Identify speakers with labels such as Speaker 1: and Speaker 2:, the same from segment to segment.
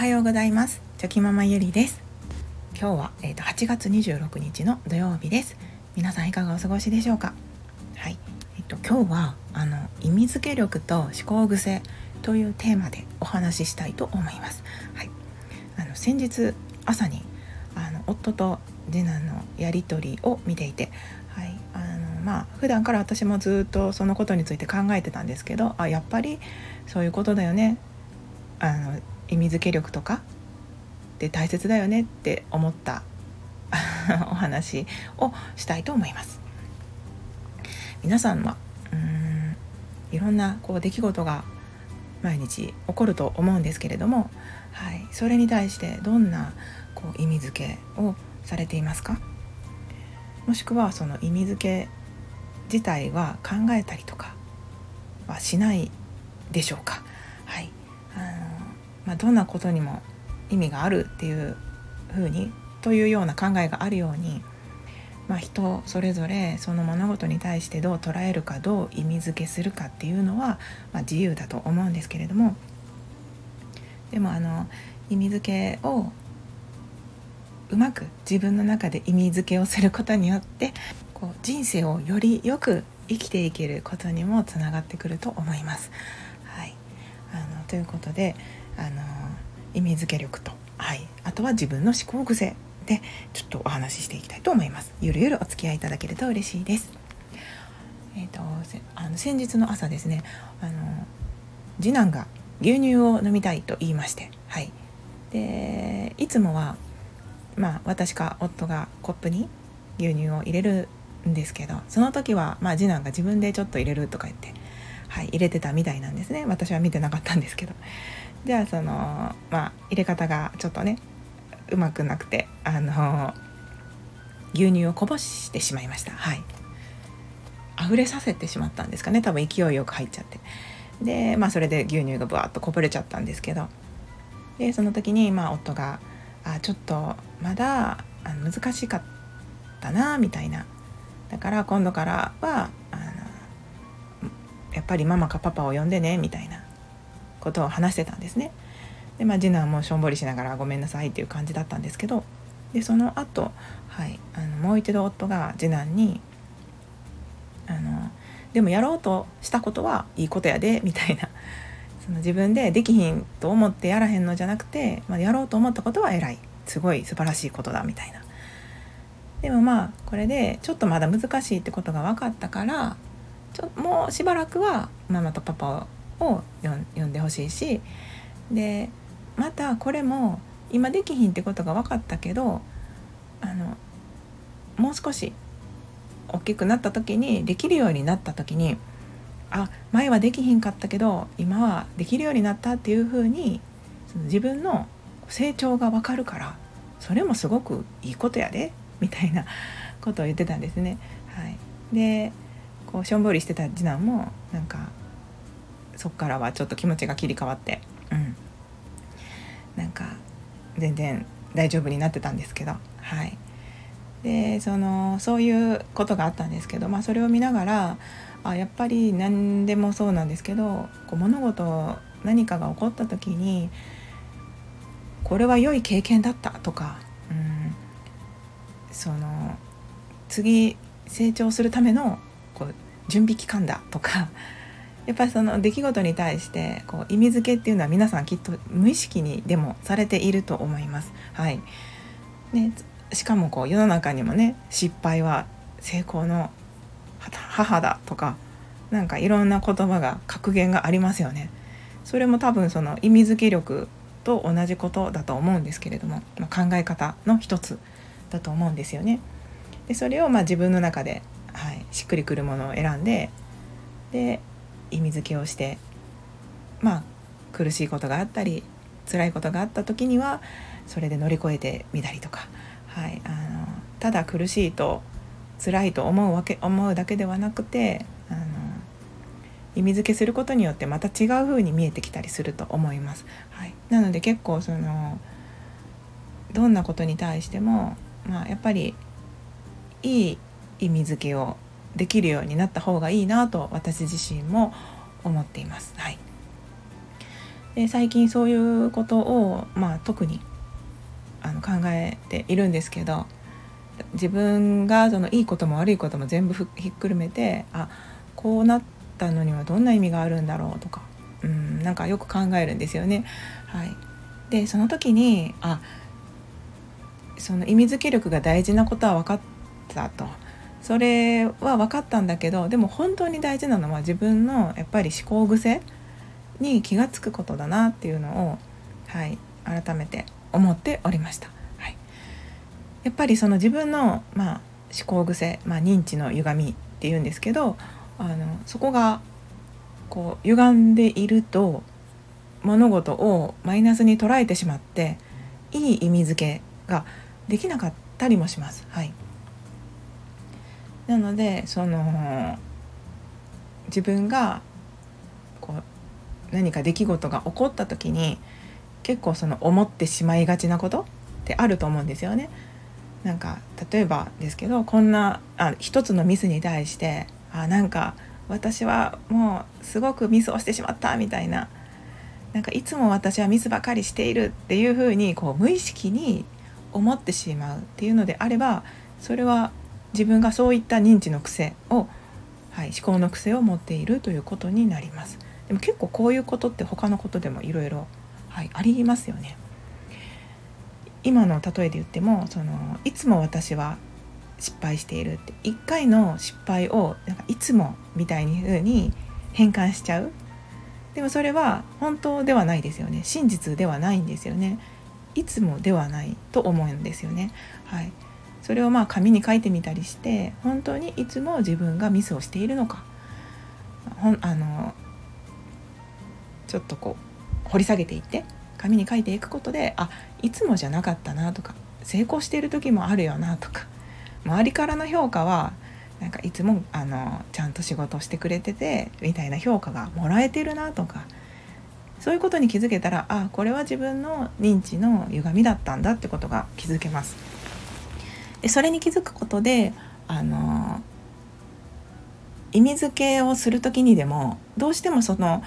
Speaker 1: はようございます。チョキママゆりです。今日は、えーと、8月26日の土曜日です。皆さんいかがお過ごしでしょうか？はい。えっ、ー、と今日はあの意味付け力と思考癖というテーマでお話ししたいと思います。はい。あの先日朝にあの夫と次男のやり取りを見ていてはい。あのまあ普段から私もずっとそのことについて考えてたんですけどあやっぱりそういうことだよね。あの意味付け力とかで大切だよねって思った お話をしたいと思います。皆さんはうんいろんなこう出来事が毎日起こると思うんですけれども、はい、それに対してどんなこう意味付けをされていますか？もしくはその意味付け自体は考えたりとかはしないでしょうか？はい、あのまあ、どんなことにも意味があるっていうふうにというような考えがあるように、まあ、人それぞれその物事に対してどう捉えるかどう意味付けするかっていうのは、まあ、自由だと思うんですけれどもでもあの意味付けをうまく自分の中で意味付けをすることによってこう人生をよりよく生きていけることにもつながってくると思います。はい、あのということであの意味付け力と、はい、あとは自分の思考癖でちょっとお話ししていきたいと思います。ゆるゆるお付き合いいただけると嬉しいです。えっ、ー、とあの先日の朝ですね。あの次男が牛乳を飲みたいと言いまして。はい。でいつもはまあ私か夫がコップに牛乳を入れるんですけどその時は、まあ、次男が自分でちょっと入れるとか言って、はい、入れてたみたいなんですね。私は見てなかったんですけど。じゃあそのまあ入れ方がちょっとねうまくなくてあの牛乳をこぼしてしまいました。はい。溢れさせてしまったんですかね。多分勢いよく入っちゃって。でまあそれで牛乳がぶわっとこぼれちゃったんですけど。でその時にまあ夫が「あちょっとまだ難しかったな」みたいな。だから今度からはあのやっぱりママかパパを呼んでねみたいな。ことを話してたんですね。でまあ次男もしょんぼりしながら「ごめんなさい」っていう感じだったんですけどでその後、はい、あのもう一度夫が次男にあの「でもやろうとしたことはいいことやで」みたいなその自分でできひんと思ってやらへんのじゃなくて、まあ、やろうと思ったことは偉いすごい素晴らしいことだみたいな。でもまあこれでちょっとまだ難しいってことが分かったからちょもうしばらくはママとパパを読んでほしいしでまたこれも今できひんってことが分かったけどあのもう少し大きくなった時にできるようになった時にあ前はできひんかったけど今はできるようになったっていう風にその自分の成長が分かるからそれもすごくいいことやでみたいな ことを言ってたんですね。はい、でこうしょんぼりしてた次男もなんかそっからはちょっと気持ちが切り替わって、うん、なんか全然大丈夫になってたんですけどはい。でそのそういうことがあったんですけど、まあ、それを見ながらあやっぱり何でもそうなんですけどこう物事何かが起こった時にこれは良い経験だったとか、うん、その次成長するためのこう準備期間だとかやっぱりその出来事に対してこう意味付けっていうのは皆さんきっと無意識にでもされていると思います。はいね、しかもこう世の中にもね失敗は成功の母だとかなんかいろんな言葉が格言がありますよね。それも多分その意味付け力と同じことだと思うんですけれども、まあ、考え方の一つだと思うんですよね。でそれをまあ自分の中で、はい、しっくりくるものを選んでで意味付けをしてまあ苦しいことがあったり辛いことがあった時にはそれで乗り越えてみたりとか、はい、あのただ苦しいと辛いと思うわけ思うだけではなくてあの意味付けすることによってまた違う風に見えてきたりすると思います。はい、なので結構そのどんなことに対しても、まあ、やっぱりいい意味付けをできるようになった方がいいなと私自身も思っています。はい、で最近そういうことを、まあ、特にあの考えているんですけど自分がそのいいことも悪いことも全部ひっくるめてあこうなったのにはどんな意味があるんだろうとかうんなんかよく考えるんですよね。はい、でその時にあその意味付け力が大事なことは分かったと。それは分かったんだけどでも本当に大事なのは自分のやっぱり思考癖に気が付くことだなっていうのを、はい、改めて思っておりました。はい、やっぱりその自分の、まあ、思考癖、まあ、認知の歪みっていうんですけどあのそこがこう歪んでいると物事をマイナスに捉えてしまっていい意味付けができなかったりもします。はい、なのでその自分がこう何か出来事が起こった時に結構その思ってしまいがちなことってあると思うんですよね。なんか例えばですけどこんなあ一つのミスに対してあなんか私はもうすごくミスをしてしまったみたいななんかいつも私はミスばかりしているっていうふうにこう無意識に思ってしまうっていうのであればそれは自分がそういった認知の癖を、はい、思考の癖を持っているということになります。でも結構こういうことって他のことでもいろいろありますよね。今の例えで言ってもそのいつも私は失敗しているって1回の失敗をなんかいつもみたいに風に変換しちゃう。でもそれは本当ではないですよね。真実ではないんですよね。いつもではないと思うんですよね。はい。それをまあ紙に書いてみたりして本当にいつも自分がミスをしているのかほんあのちょっとこう掘り下げていって紙に書いていくことであいつもじゃなかったなとか成功している時もあるよなとか周りからの評価はなんかいつもあのちゃんと仕事してくれててみたいな評価がもらえてるなとかそういうことに気づけたらあこれは自分の認知の歪みだったんだってことが気づけます。でそれに気づくことであの意味付けをする時にでもどうしてもその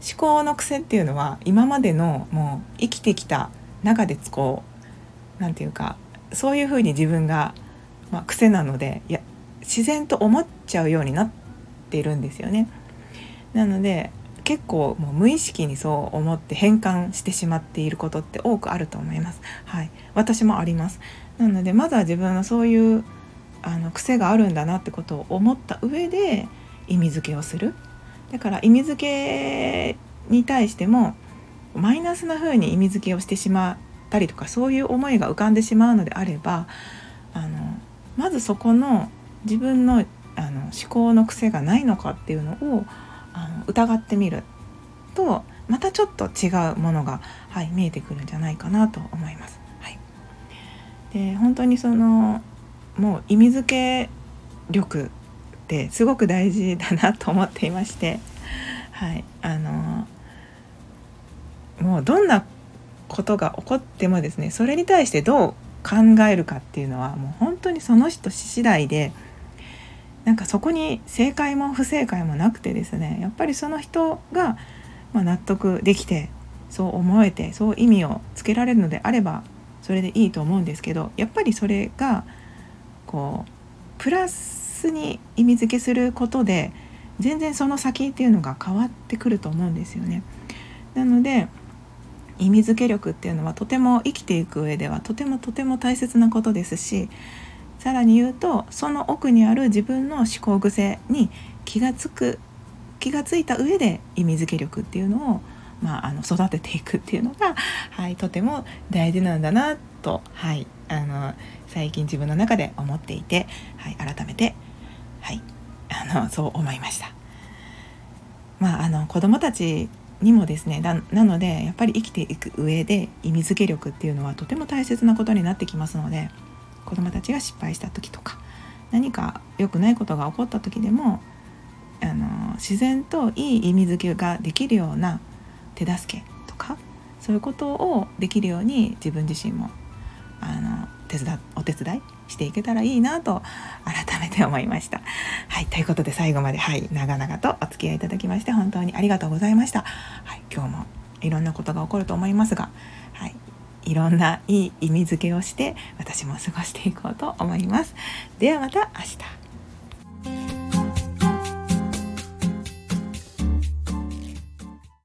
Speaker 1: 思考の癖っていうのは今までのもう生きてきた中でこう何て言うかそういうふうに自分が、まあ、癖なのでいや自然と思っちゃうようになっているんですよね。なので結構もう無意識にそう思って変換してしまっていることって多くあると思います。はい、私もあります。なのでまずは自分のそういうあの癖があるんだなってことを思った上で意味付けをする。だから意味付けに対してもマイナスな風に意味付けをしてしまったりとかそういう思いが浮かんでしまうのであればあのまずそこの自分のあの思考の癖がないのかっていうのを疑ってみるとまたちょっと違うものが、はい、見えてくるんじゃないかなと思います。はい、で本当にそのもう意味付け力ってすごく大事だなと思っていまして、はい、あのもうどんなことが起こってもですねそれに対してどう考えるかっていうのはもう本当にその人次第でなんかそこに正解も不正解もなくてですねやっぱりその人が、ま納得できてそう思えてそう意味をつけられるのであればそれでいいと思うんですけどやっぱりそれがこうプラスに意味付けすることで全然その先っていうのが変わってくると思うんですよね。なので意味付け力っていうのはとても生きていく上ではとてもとても大切なことですしさらに言うとその奥にある自分の思考癖に気がつく気がついた上で意味付け力っていうのを、まあ、あの育てていくっていうのが、はい、とても大事なんだなと、はい、あの最近自分の中で思っていて、はい、改めて、はい、あのそう思いました。まあ、あの子どもたちにもですねなのでやっぱり生きていく上で意味付け力っていうのはとても大切なことになってきますので子どもたちが失敗した時とか何か良くないことが起こった時でもあの自然といい意味付けができるような手助けとかそういうことをできるように自分自身もあの手伝お手伝いしていけたらいいなと改めて思いました。はいということで最後まではい長々とお付き合いいただきまして本当にありがとうございました。はい今日もいろんなことが起こると思いますが、いろんないい意味付けをして私も過ごしていこうと思います。ではまた明日。